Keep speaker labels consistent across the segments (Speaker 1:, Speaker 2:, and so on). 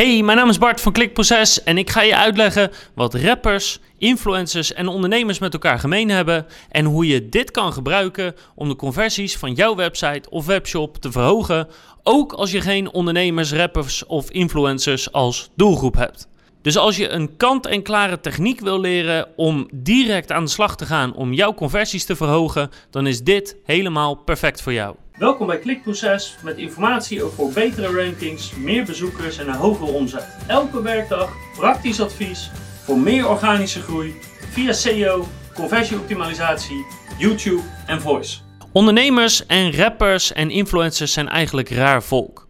Speaker 1: Hey, mijn naam is Bart van Klikproces en ik ga je uitleggen wat rappers, influencers en ondernemers met elkaar gemeen hebben en hoe je dit kan gebruiken om de conversies van jouw website of webshop te verhogen, ook als je geen ondernemers, rappers of influencers als doelgroep hebt. Dus als je een kant-en-klare techniek wil leren om direct aan de slag te gaan om jouw conversies te verhogen, dan is dit helemaal perfect voor jou. Welkom bij Klikproces met informatie over betere rankings, meer bezoekers en een hogere omzet. Elke werkdag praktisch advies voor meer organische groei via SEO, conversieoptimalisatie, YouTube en voice. Ondernemers en rappers en influencers zijn eigenlijk raar volk.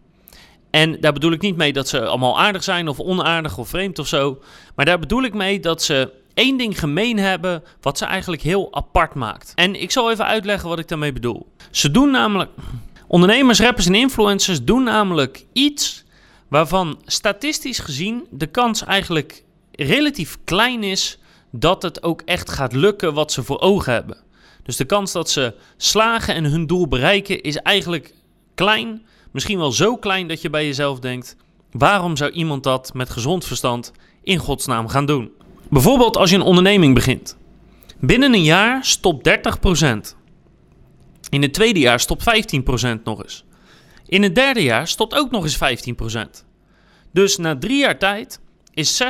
Speaker 1: En daar bedoel ik niet mee dat ze allemaal aardig zijn of onaardig of vreemd of zo. Maar daar bedoel ik mee dat ze één ding gemeen hebben wat ze eigenlijk heel apart maakt. En ik zal even uitleggen wat ik daarmee bedoel. Ze doen namelijk. Ondernemers, rappers en influencers doen namelijk iets waarvan statistisch gezien de kans eigenlijk relatief klein is dat het ook echt gaat lukken wat ze voor ogen hebben. Dus de kans dat ze slagen en hun doel bereiken is eigenlijk klein. Misschien wel zo klein dat je bij jezelf denkt: waarom zou iemand dat met gezond verstand in godsnaam gaan doen? Bijvoorbeeld als je een onderneming begint. Binnen een jaar stopt 30%. In het tweede jaar stopt 15% nog eens. In het derde jaar stopt ook nog eens 15%. Dus na drie jaar tijd is 60%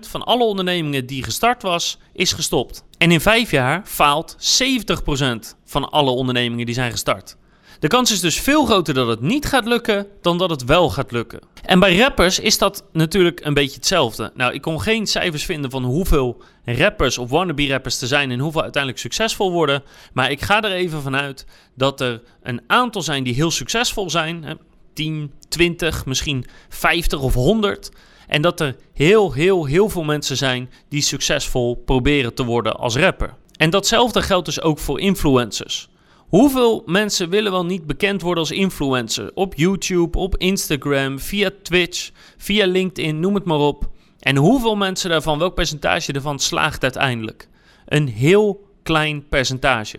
Speaker 1: van alle ondernemingen die gestart was, is gestopt. En in vijf jaar faalt 70% van alle ondernemingen die zijn gestart. De kans is dus veel groter dat het niet gaat lukken dan dat het wel gaat lukken. En bij rappers is dat natuurlijk een beetje hetzelfde. Nou, ik kon geen cijfers vinden van hoeveel rappers of wannabe rappers er zijn en hoeveel uiteindelijk succesvol worden. Maar ik ga er even vanuit dat er een aantal zijn die heel succesvol zijn. Hè, 10, 20, misschien 50 of 100. En dat er heel, heel, heel veel mensen zijn die succesvol proberen te worden als rapper. En datzelfde geldt dus ook voor influencers. Hoeveel mensen willen wel niet bekend worden als influencer? Op YouTube, op Instagram, via Twitch, via LinkedIn, noem het maar op. En hoeveel mensen daarvan, welk percentage ervan slaagt uiteindelijk? Een heel klein percentage.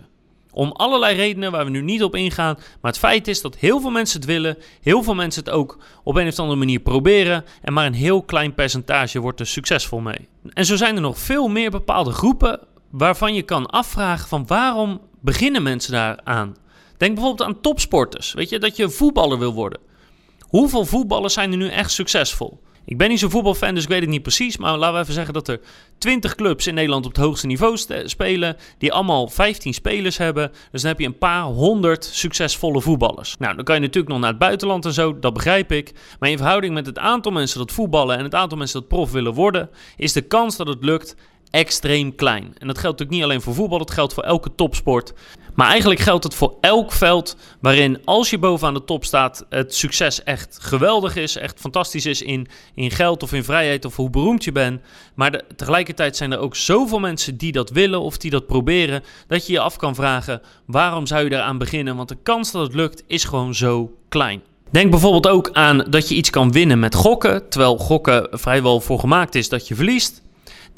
Speaker 1: Om allerlei redenen waar we nu niet op ingaan. Maar het feit is dat heel veel mensen het willen. Heel veel mensen het ook op een of andere manier proberen. En maar een heel klein percentage wordt er succesvol mee. En zo zijn er nog veel meer bepaalde groepen waarvan je kan afvragen van waarom beginnen mensen daar aan? Denk bijvoorbeeld aan topsporters. Weet je, dat je voetballer wil worden. Hoeveel voetballers zijn er nu echt succesvol? Ik ben niet zo'n voetbalfan, dus ik weet het niet precies. Maar laten we even zeggen dat er 20 clubs in Nederland op het hoogste niveau spelen. Die allemaal 15 spelers hebben. Dus dan heb je een paar honderd succesvolle voetballers. Nou, dan kan je natuurlijk nog naar het buitenland en zo. Dat begrijp ik. Maar in verhouding met het aantal mensen dat voetballen en het aantal mensen dat prof willen worden. Is de kans dat het lukt extreem klein. En dat geldt natuurlijk niet alleen voor voetbal, dat geldt voor elke topsport. Maar eigenlijk geldt het voor elk veld waarin als je bovenaan de top staat, het succes echt geweldig is, echt fantastisch is in, in geld of in vrijheid of hoe beroemd je bent. Maar tegelijkertijd zijn er ook zoveel mensen die dat willen of die dat proberen, dat je je af kan vragen waarom zou je eraan beginnen? Want de kans dat het lukt is gewoon zo klein. Denk bijvoorbeeld ook aan dat je iets kan winnen met gokken, terwijl gokken vrijwel voor gemaakt is dat je verliest.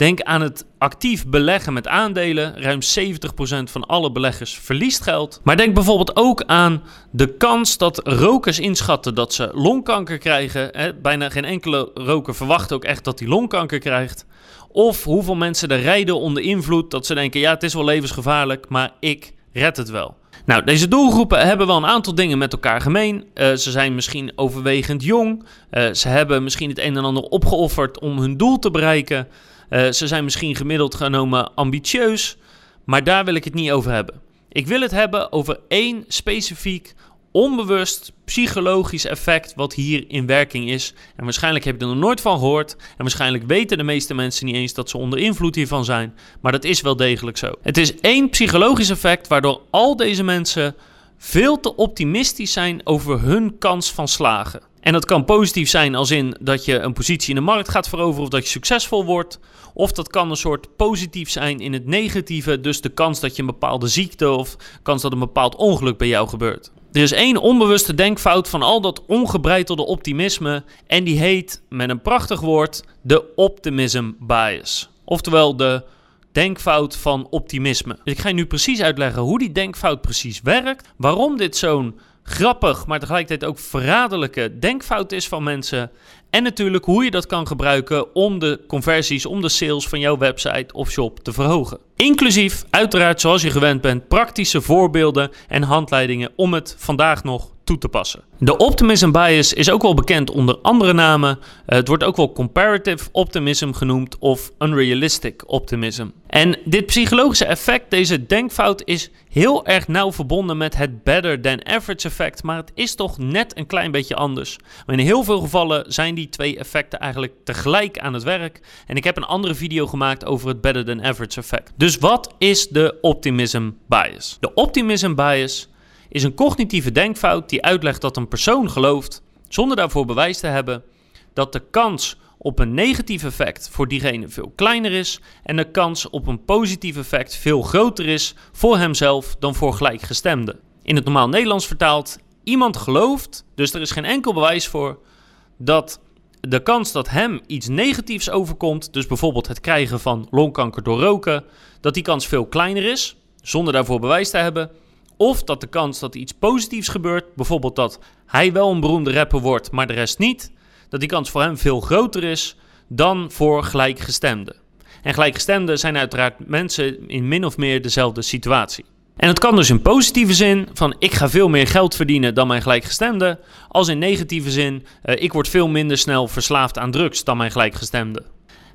Speaker 1: Denk aan het actief beleggen met aandelen. Ruim 70% van alle beleggers verliest geld. Maar denk bijvoorbeeld ook aan de kans dat rokers inschatten dat ze longkanker krijgen. bijna geen enkele roker verwacht ook echt dat hij longkanker krijgt. Of hoeveel mensen er rijden onder invloed dat ze denken: ja, het is wel levensgevaarlijk, maar ik red het wel. Nou, deze doelgroepen hebben wel een aantal dingen met elkaar gemeen. Uh, ze zijn misschien overwegend jong. Uh, ze hebben misschien het een en ander opgeofferd om hun doel te bereiken. Uh, ze zijn misschien gemiddeld genomen ambitieus, maar daar wil ik het niet over hebben. Ik wil het hebben over één specifiek onbewust psychologisch effect wat hier in werking is. En waarschijnlijk heb je er nog nooit van gehoord. En waarschijnlijk weten de meeste mensen niet eens dat ze onder invloed hiervan zijn. Maar dat is wel degelijk zo. Het is één psychologisch effect waardoor al deze mensen veel te optimistisch zijn over hun kans van slagen. En dat kan positief zijn als in dat je een positie in de markt gaat veroveren of dat je succesvol wordt. Of dat kan een soort positief zijn in het negatieve, dus de kans dat je een bepaalde ziekte of kans dat een bepaald ongeluk bij jou gebeurt. Er is één onbewuste denkfout van al dat ongebreidelde optimisme en die heet met een prachtig woord de optimism bias. Oftewel de denkfout van optimisme. Ik ga nu precies uitleggen hoe die denkfout precies werkt, waarom dit zo'n grappig, maar tegelijkertijd ook verraderlijke denkfout is van mensen. En natuurlijk hoe je dat kan gebruiken om de conversies, om de sales van jouw website of shop te verhogen. Inclusief, uiteraard zoals je gewend bent, praktische voorbeelden en handleidingen om het vandaag nog toe te passen. De optimism bias is ook wel bekend onder andere namen. Het wordt ook wel comparative optimism genoemd of unrealistic optimism. En dit psychologische effect, deze denkfout, is heel erg nauw verbonden met het better than average effect, maar het is toch net een klein beetje anders. In heel veel gevallen zijn die twee effecten eigenlijk tegelijk aan het werk. En ik heb een andere video gemaakt over het better than average effect. Dus wat is de optimism bias? De optimism bias is een cognitieve denkfout die uitlegt dat een persoon gelooft, zonder daarvoor bewijs te hebben, dat de kans op een negatief effect voor diegene veel kleiner is en de kans op een positief effect veel groter is voor hemzelf dan voor gelijkgestemden. In het normaal Nederlands vertaald, iemand gelooft, dus er is geen enkel bewijs voor, dat de kans dat hem iets negatiefs overkomt, dus bijvoorbeeld het krijgen van longkanker door roken, dat die kans veel kleiner is, zonder daarvoor bewijs te hebben, of dat de kans dat iets positiefs gebeurt, bijvoorbeeld dat hij wel een beroemde rapper wordt, maar de rest niet, dat die kans voor hem veel groter is dan voor gelijkgestemden. En gelijkgestemden zijn uiteraard mensen in min of meer dezelfde situatie. En het kan dus in positieve zin van ik ga veel meer geld verdienen dan mijn gelijkgestemde, als in negatieve zin uh, ik word veel minder snel verslaafd aan drugs dan mijn gelijkgestemde.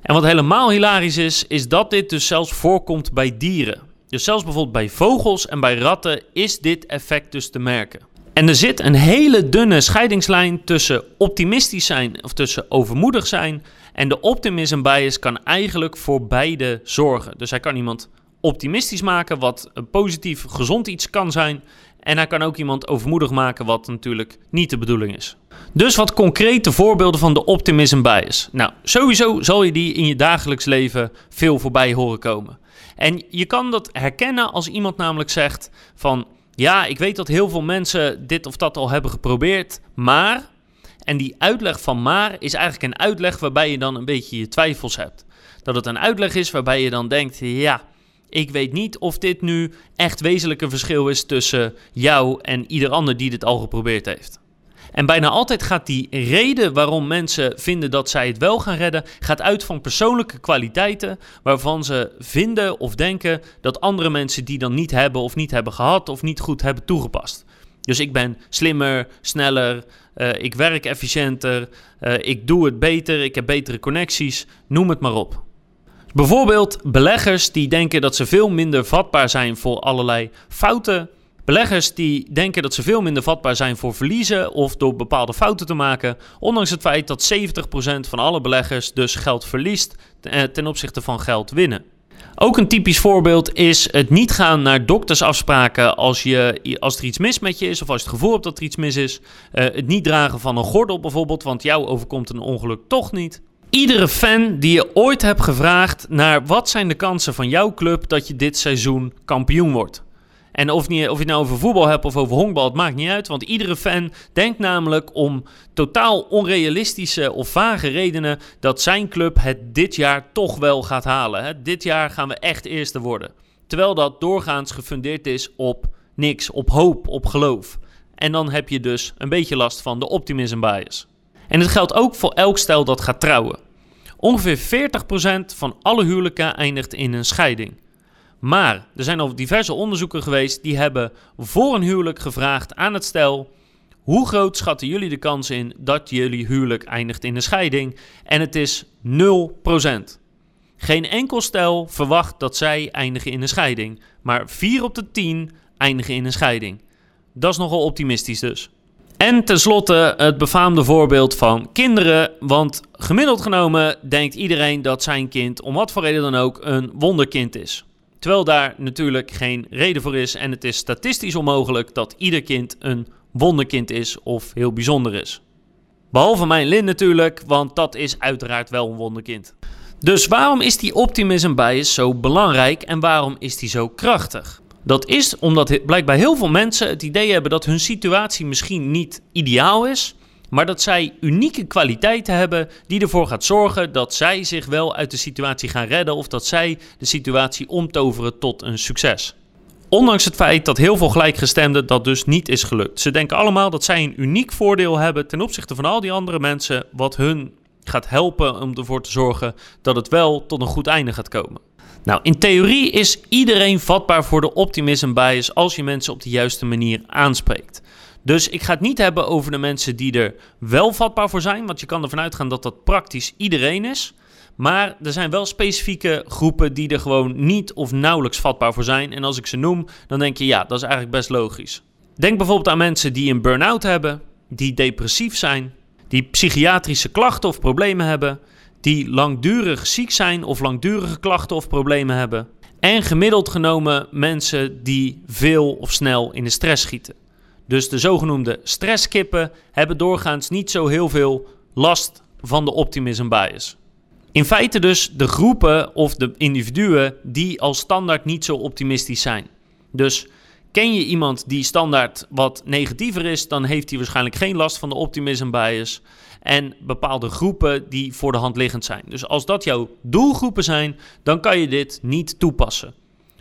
Speaker 1: En wat helemaal hilarisch is, is dat dit dus zelfs voorkomt bij dieren. Dus zelfs bijvoorbeeld bij vogels en bij ratten is dit effect dus te merken. En er zit een hele dunne scheidingslijn tussen optimistisch zijn of tussen overmoedig zijn. En de optimism bias kan eigenlijk voor beide zorgen. Dus hij kan iemand optimistisch maken, wat een positief, gezond iets kan zijn. En hij kan ook iemand overmoedig maken, wat natuurlijk niet de bedoeling is. Dus wat concrete voorbeelden van de optimism bias. Nou, sowieso zal je die in je dagelijks leven veel voorbij horen komen. En je kan dat herkennen als iemand namelijk zegt van ja, ik weet dat heel veel mensen dit of dat al hebben geprobeerd, maar. En die uitleg van maar is eigenlijk een uitleg waarbij je dan een beetje je twijfels hebt. Dat het een uitleg is waarbij je dan denkt: ja, ik weet niet of dit nu echt wezenlijk een verschil is tussen jou en ieder ander die dit al geprobeerd heeft. En bijna altijd gaat die reden waarom mensen vinden dat zij het wel gaan redden, gaat uit van persoonlijke kwaliteiten waarvan ze vinden of denken dat andere mensen die dan niet hebben of niet hebben gehad of niet goed hebben toegepast. Dus ik ben slimmer, sneller, uh, ik werk efficiënter, uh, ik doe het beter, ik heb betere connecties, noem het maar op. Bijvoorbeeld beleggers die denken dat ze veel minder vatbaar zijn voor allerlei fouten Beleggers die denken dat ze veel minder vatbaar zijn voor verliezen of door bepaalde fouten te maken, ondanks het feit dat 70% van alle beleggers dus geld verliest eh, ten opzichte van geld winnen. Ook een typisch voorbeeld is het niet gaan naar doktersafspraken als, je, als er iets mis met je is of als je het gevoel hebt dat er iets mis is. Uh, het niet dragen van een gordel bijvoorbeeld, want jou overkomt een ongeluk toch niet. Iedere fan die je ooit hebt gevraagd naar wat zijn de kansen van jouw club dat je dit seizoen kampioen wordt. En of, niet, of je het nou over voetbal hebt of over honkbal, het maakt niet uit. Want iedere fan denkt namelijk om totaal onrealistische of vage redenen dat zijn club het dit jaar toch wel gaat halen. Dit jaar gaan we echt eerste worden. Terwijl dat doorgaans gefundeerd is op niks, op hoop, op geloof. En dan heb je dus een beetje last van de optimism bias. En het geldt ook voor elk stel dat gaat trouwen. Ongeveer 40% van alle huwelijken eindigt in een scheiding. Maar er zijn al diverse onderzoeken geweest die hebben voor een huwelijk gevraagd aan het stel: hoe groot schatten jullie de kans in dat jullie huwelijk eindigt in een scheiding? En het is 0%. Geen enkel stel verwacht dat zij eindigen in een scheiding, maar 4 op de 10 eindigen in een scheiding. Dat is nogal optimistisch dus. En tenslotte het befaamde voorbeeld van kinderen. Want gemiddeld genomen denkt iedereen dat zijn kind, om wat voor reden dan ook, een wonderkind is. Terwijl daar natuurlijk geen reden voor is en het is statistisch onmogelijk dat ieder kind een wonderkind is of heel bijzonder is. Behalve mijn Lin natuurlijk, want dat is uiteraard wel een wonderkind. Dus waarom is die optimism bias zo belangrijk en waarom is die zo krachtig? Dat is omdat blijkbaar heel veel mensen het idee hebben dat hun situatie misschien niet ideaal is, maar dat zij unieke kwaliteiten hebben die ervoor gaat zorgen dat zij zich wel uit de situatie gaan redden of dat zij de situatie omtoveren tot een succes. Ondanks het feit dat heel veel gelijkgestemden dat dus niet is gelukt. Ze denken allemaal dat zij een uniek voordeel hebben ten opzichte van al die andere mensen, wat hun gaat helpen om ervoor te zorgen dat het wel tot een goed einde gaat komen. Nou, in theorie is iedereen vatbaar voor de optimism bias als je mensen op de juiste manier aanspreekt. Dus ik ga het niet hebben over de mensen die er wel vatbaar voor zijn, want je kan ervan uitgaan dat dat praktisch iedereen is. Maar er zijn wel specifieke groepen die er gewoon niet of nauwelijks vatbaar voor zijn. En als ik ze noem, dan denk je ja, dat is eigenlijk best logisch. Denk bijvoorbeeld aan mensen die een burn-out hebben, die depressief zijn, die psychiatrische klachten of problemen hebben, die langdurig ziek zijn of langdurige klachten of problemen hebben. En gemiddeld genomen mensen die veel of snel in de stress schieten. Dus de zogenoemde stresskippen hebben doorgaans niet zo heel veel last van de optimism bias. In feite dus de groepen of de individuen die als standaard niet zo optimistisch zijn. Dus ken je iemand die standaard wat negatiever is, dan heeft hij waarschijnlijk geen last van de optimism bias. En bepaalde groepen die voor de hand liggend zijn. Dus als dat jouw doelgroepen zijn, dan kan je dit niet toepassen.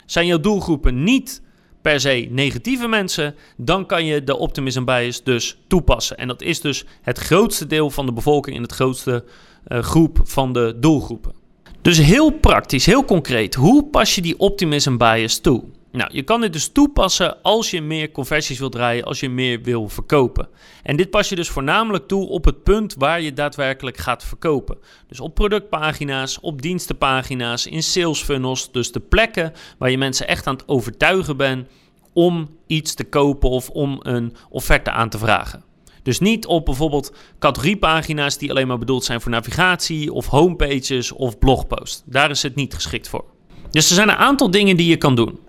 Speaker 1: Zijn jouw doelgroepen niet per se negatieve mensen, dan kan je de optimism bias dus toepassen. En dat is dus het grootste deel van de bevolking en het grootste uh, groep van de doelgroepen. Dus heel praktisch, heel concreet, hoe pas je die optimism bias toe? Nou, je kan dit dus toepassen als je meer conversies wilt draaien, als je meer wil verkopen. En dit pas je dus voornamelijk toe op het punt waar je daadwerkelijk gaat verkopen. Dus op productpagina's, op dienstenpagina's, in sales funnels. Dus de plekken waar je mensen echt aan het overtuigen bent om iets te kopen of om een offerte aan te vragen. Dus niet op bijvoorbeeld categoriepagina's die alleen maar bedoeld zijn voor navigatie of homepages of blogposts. Daar is het niet geschikt voor. Dus er zijn een aantal dingen die je kan doen.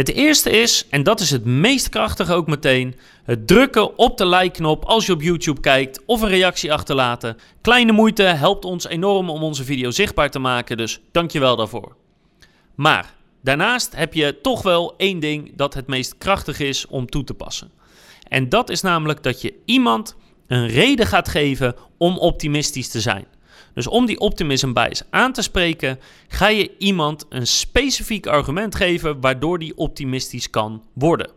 Speaker 1: Het eerste is, en dat is het meest krachtige ook meteen, het drukken op de like-knop als je op YouTube kijkt of een reactie achterlaten. Kleine moeite helpt ons enorm om onze video zichtbaar te maken, dus dankjewel daarvoor. Maar daarnaast heb je toch wel één ding dat het meest krachtig is om toe te passen. En dat is namelijk dat je iemand een reden gaat geven om optimistisch te zijn. Dus om die optimism bias aan te spreken, ga je iemand een specifiek argument geven waardoor die optimistisch kan worden.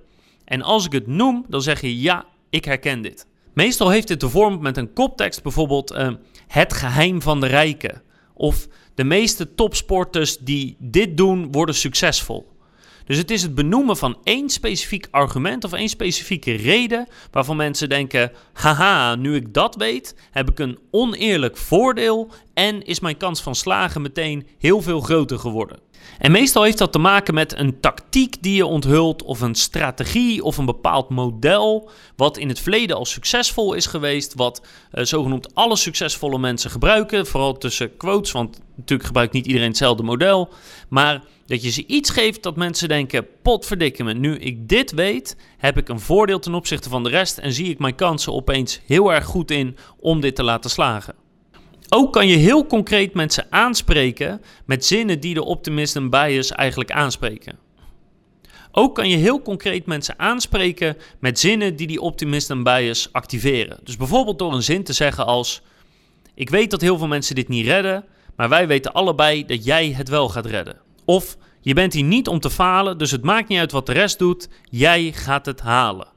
Speaker 1: En als ik het noem, dan zeg je ja, ik herken dit. Meestal heeft dit de vorm met een koptekst, bijvoorbeeld uh, het geheim van de rijken. Of de meeste topsporters die dit doen, worden succesvol. Dus het is het benoemen van één specifiek argument of één specifieke reden waarvan mensen denken: haha, nu ik dat weet, heb ik een oneerlijk voordeel en is mijn kans van slagen meteen heel veel groter geworden. En meestal heeft dat te maken met een tactiek die je onthult, of een strategie of een bepaald model, wat in het verleden al succesvol is geweest, wat uh, zogenoemd alle succesvolle mensen gebruiken, vooral tussen quotes, want natuurlijk gebruikt niet iedereen hetzelfde model, maar dat je ze iets geeft dat mensen denken: potverdikke me, nu ik dit weet, heb ik een voordeel ten opzichte van de rest en zie ik mijn kansen opeens heel erg goed in om dit te laten slagen. Ook kan je heel concreet mensen aanspreken met zinnen die de optimism bias eigenlijk aanspreken. Ook kan je heel concreet mensen aanspreken met zinnen die die optimism bias activeren. Dus bijvoorbeeld door een zin te zeggen als: Ik weet dat heel veel mensen dit niet redden, maar wij weten allebei dat jij het wel gaat redden. Of je bent hier niet om te falen, dus het maakt niet uit wat de rest doet, jij gaat het halen.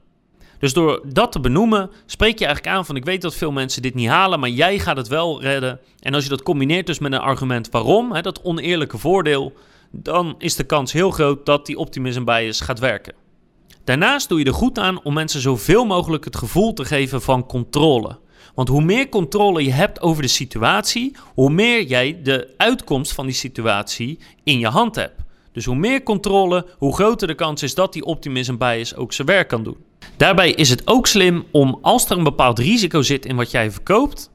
Speaker 1: Dus door dat te benoemen, spreek je eigenlijk aan van ik weet dat veel mensen dit niet halen, maar jij gaat het wel redden. En als je dat combineert dus met een argument waarom, hè, dat oneerlijke voordeel, dan is de kans heel groot dat die optimism bias gaat werken. Daarnaast doe je er goed aan om mensen zoveel mogelijk het gevoel te geven van controle. Want hoe meer controle je hebt over de situatie, hoe meer jij de uitkomst van die situatie in je hand hebt. Dus hoe meer controle, hoe groter de kans is dat die optimism bias ook zijn werk kan doen. Daarbij is het ook slim om, als er een bepaald risico zit in wat jij verkoopt,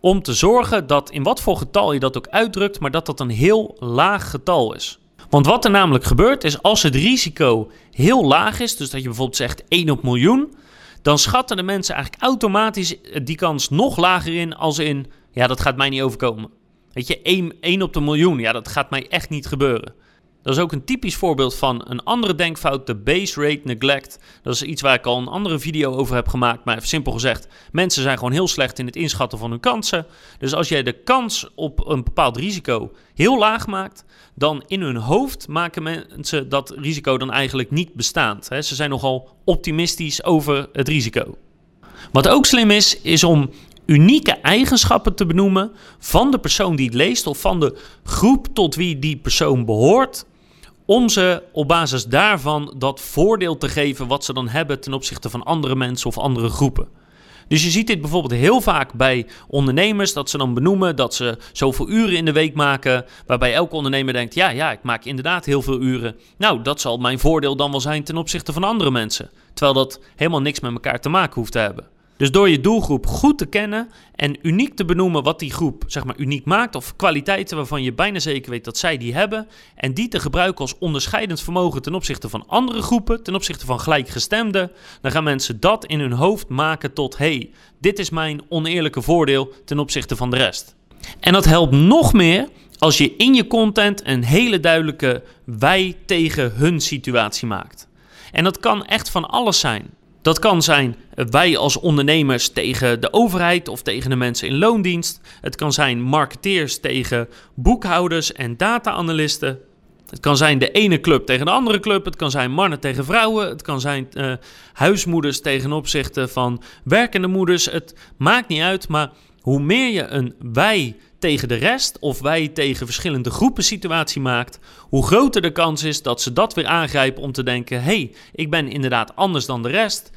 Speaker 1: om te zorgen dat in wat voor getal je dat ook uitdrukt, maar dat dat een heel laag getal is. Want wat er namelijk gebeurt is als het risico heel laag is, dus dat je bijvoorbeeld zegt 1 op miljoen, dan schatten de mensen eigenlijk automatisch die kans nog lager in als in, ja dat gaat mij niet overkomen. Weet je, 1, 1 op de miljoen, ja dat gaat mij echt niet gebeuren. Dat is ook een typisch voorbeeld van een andere denkfout, de base rate neglect. Dat is iets waar ik al een andere video over heb gemaakt. Maar even simpel gezegd, mensen zijn gewoon heel slecht in het inschatten van hun kansen. Dus als jij de kans op een bepaald risico heel laag maakt, dan in hun hoofd maken mensen dat risico dan eigenlijk niet bestaand. Ze zijn nogal optimistisch over het risico. Wat ook slim is, is om unieke eigenschappen te benoemen van de persoon die het leest of van de groep tot wie die persoon behoort. Om ze op basis daarvan dat voordeel te geven wat ze dan hebben ten opzichte van andere mensen of andere groepen. Dus je ziet dit bijvoorbeeld heel vaak bij ondernemers, dat ze dan benoemen dat ze zoveel uren in de week maken, waarbij elke ondernemer denkt, ja, ja, ik maak inderdaad heel veel uren. Nou, dat zal mijn voordeel dan wel zijn ten opzichte van andere mensen. Terwijl dat helemaal niks met elkaar te maken hoeft te hebben. Dus door je doelgroep goed te kennen en uniek te benoemen wat die groep zeg maar uniek maakt of kwaliteiten waarvan je bijna zeker weet dat zij die hebben en die te gebruiken als onderscheidend vermogen ten opzichte van andere groepen, ten opzichte van gelijkgestemden, dan gaan mensen dat in hun hoofd maken tot hey, dit is mijn oneerlijke voordeel ten opzichte van de rest. En dat helpt nog meer als je in je content een hele duidelijke wij tegen hun situatie maakt. En dat kan echt van alles zijn. Dat kan zijn wij als ondernemers tegen de overheid of tegen de mensen in loondienst. Het kan zijn marketeers tegen boekhouders en data-analysten. Het kan zijn de ene club tegen de andere club. Het kan zijn mannen tegen vrouwen. Het kan zijn uh, huismoeders tegen opzichte van werkende moeders. Het maakt niet uit, maar hoe meer je een wij tegen de rest of wij tegen verschillende groepen situatie maakt, hoe groter de kans is dat ze dat weer aangrijpen om te denken: hey, ik ben inderdaad anders dan de rest.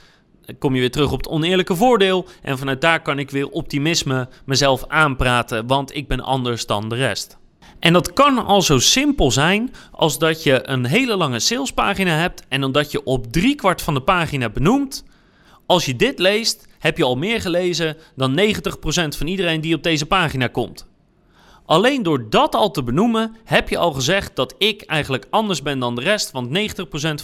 Speaker 1: Kom je weer terug op het oneerlijke voordeel en vanuit daar kan ik weer optimisme mezelf aanpraten, want ik ben anders dan de rest. En dat kan al zo simpel zijn als dat je een hele lange salespagina hebt en omdat je op driekwart van de pagina benoemt. Als je dit leest, heb je al meer gelezen dan 90% van iedereen die op deze pagina komt. Alleen door dat al te benoemen, heb je al gezegd dat ik eigenlijk anders ben dan de rest. Want 90%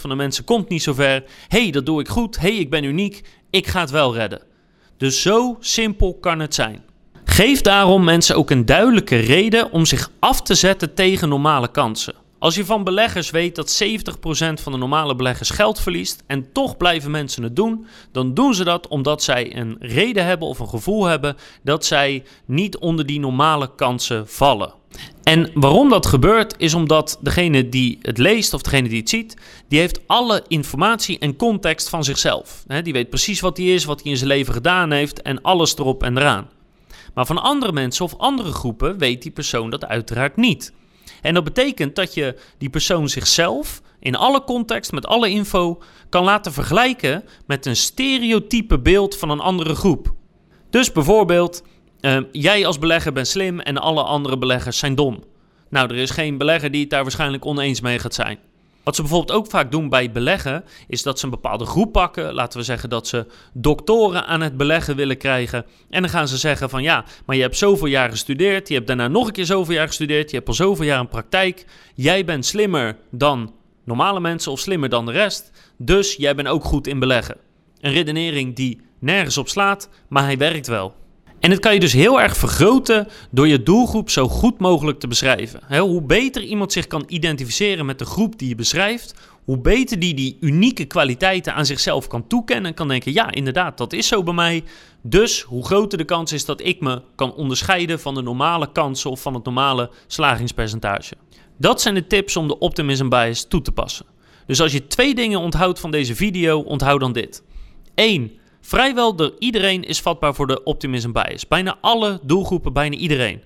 Speaker 1: van de mensen komt niet zo ver. hey, dat doe ik goed. hey, ik ben uniek. Ik ga het wel redden. Dus zo simpel kan het zijn. Geef daarom mensen ook een duidelijke reden om zich af te zetten tegen normale kansen. Als je van beleggers weet dat 70% van de normale beleggers geld verliest en toch blijven mensen het doen, dan doen ze dat omdat zij een reden hebben of een gevoel hebben dat zij niet onder die normale kansen vallen. En waarom dat gebeurt, is omdat degene die het leest of degene die het ziet, die heeft alle informatie en context van zichzelf. die weet precies wat hij is, wat hij in zijn leven gedaan heeft en alles erop en eraan. Maar van andere mensen of andere groepen weet die persoon dat uiteraard niet. En dat betekent dat je die persoon zichzelf in alle context, met alle info, kan laten vergelijken met een stereotype beeld van een andere groep. Dus bijvoorbeeld, uh, jij als belegger bent slim en alle andere beleggers zijn dom. Nou, er is geen belegger die het daar waarschijnlijk oneens mee gaat zijn. Wat ze bijvoorbeeld ook vaak doen bij beleggen, is dat ze een bepaalde groep pakken. Laten we zeggen dat ze doktoren aan het beleggen willen krijgen. En dan gaan ze zeggen van ja, maar je hebt zoveel jaar gestudeerd, je hebt daarna nog een keer zoveel jaar gestudeerd, je hebt al zoveel jaar een praktijk. Jij bent slimmer dan normale mensen of slimmer dan de rest. Dus jij bent ook goed in beleggen. Een redenering die nergens op slaat, maar hij werkt wel. En het kan je dus heel erg vergroten door je doelgroep zo goed mogelijk te beschrijven. hoe beter iemand zich kan identificeren met de groep die je beschrijft, hoe beter die die unieke kwaliteiten aan zichzelf kan toekennen en kan denken: ja, inderdaad, dat is zo bij mij. Dus hoe groter de kans is dat ik me kan onderscheiden van de normale kansen of van het normale slagingspercentage. Dat zijn de tips om de optimism bias toe te passen. Dus als je twee dingen onthoudt van deze video, onthoud dan dit. 1. Vrijwel door iedereen is vatbaar voor de optimism bias. Bijna alle doelgroepen, bijna iedereen.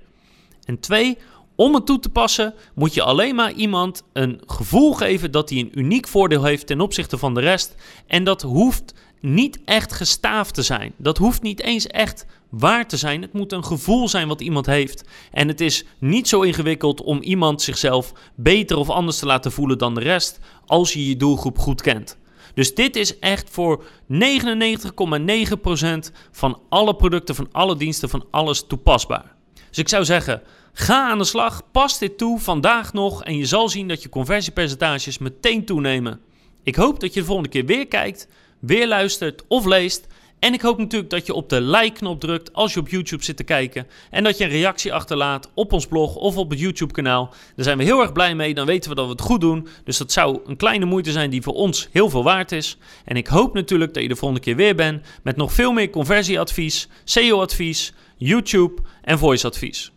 Speaker 1: En twee, om het toe te passen moet je alleen maar iemand een gevoel geven dat hij een uniek voordeel heeft ten opzichte van de rest. En dat hoeft niet echt gestaafd te zijn. Dat hoeft niet eens echt waar te zijn. Het moet een gevoel zijn wat iemand heeft. En het is niet zo ingewikkeld om iemand zichzelf beter of anders te laten voelen dan de rest als je je doelgroep goed kent. Dus dit is echt voor 99,9% van alle producten, van alle diensten, van alles toepasbaar. Dus ik zou zeggen, ga aan de slag, pas dit toe vandaag nog en je zal zien dat je conversiepercentages meteen toenemen. Ik hoop dat je de volgende keer weer kijkt, weer luistert of leest En ik hoop natuurlijk dat je op de like-knop drukt als je op YouTube zit te kijken. En dat je een reactie achterlaat op ons blog of op het YouTube-kanaal. Daar zijn we heel erg blij mee. Dan weten we dat we het goed doen. Dus dat zou een kleine moeite zijn die voor ons heel veel waard is. En ik hoop natuurlijk dat je de volgende keer weer bent met nog veel meer conversieadvies, SEO-advies, YouTube en voice-advies.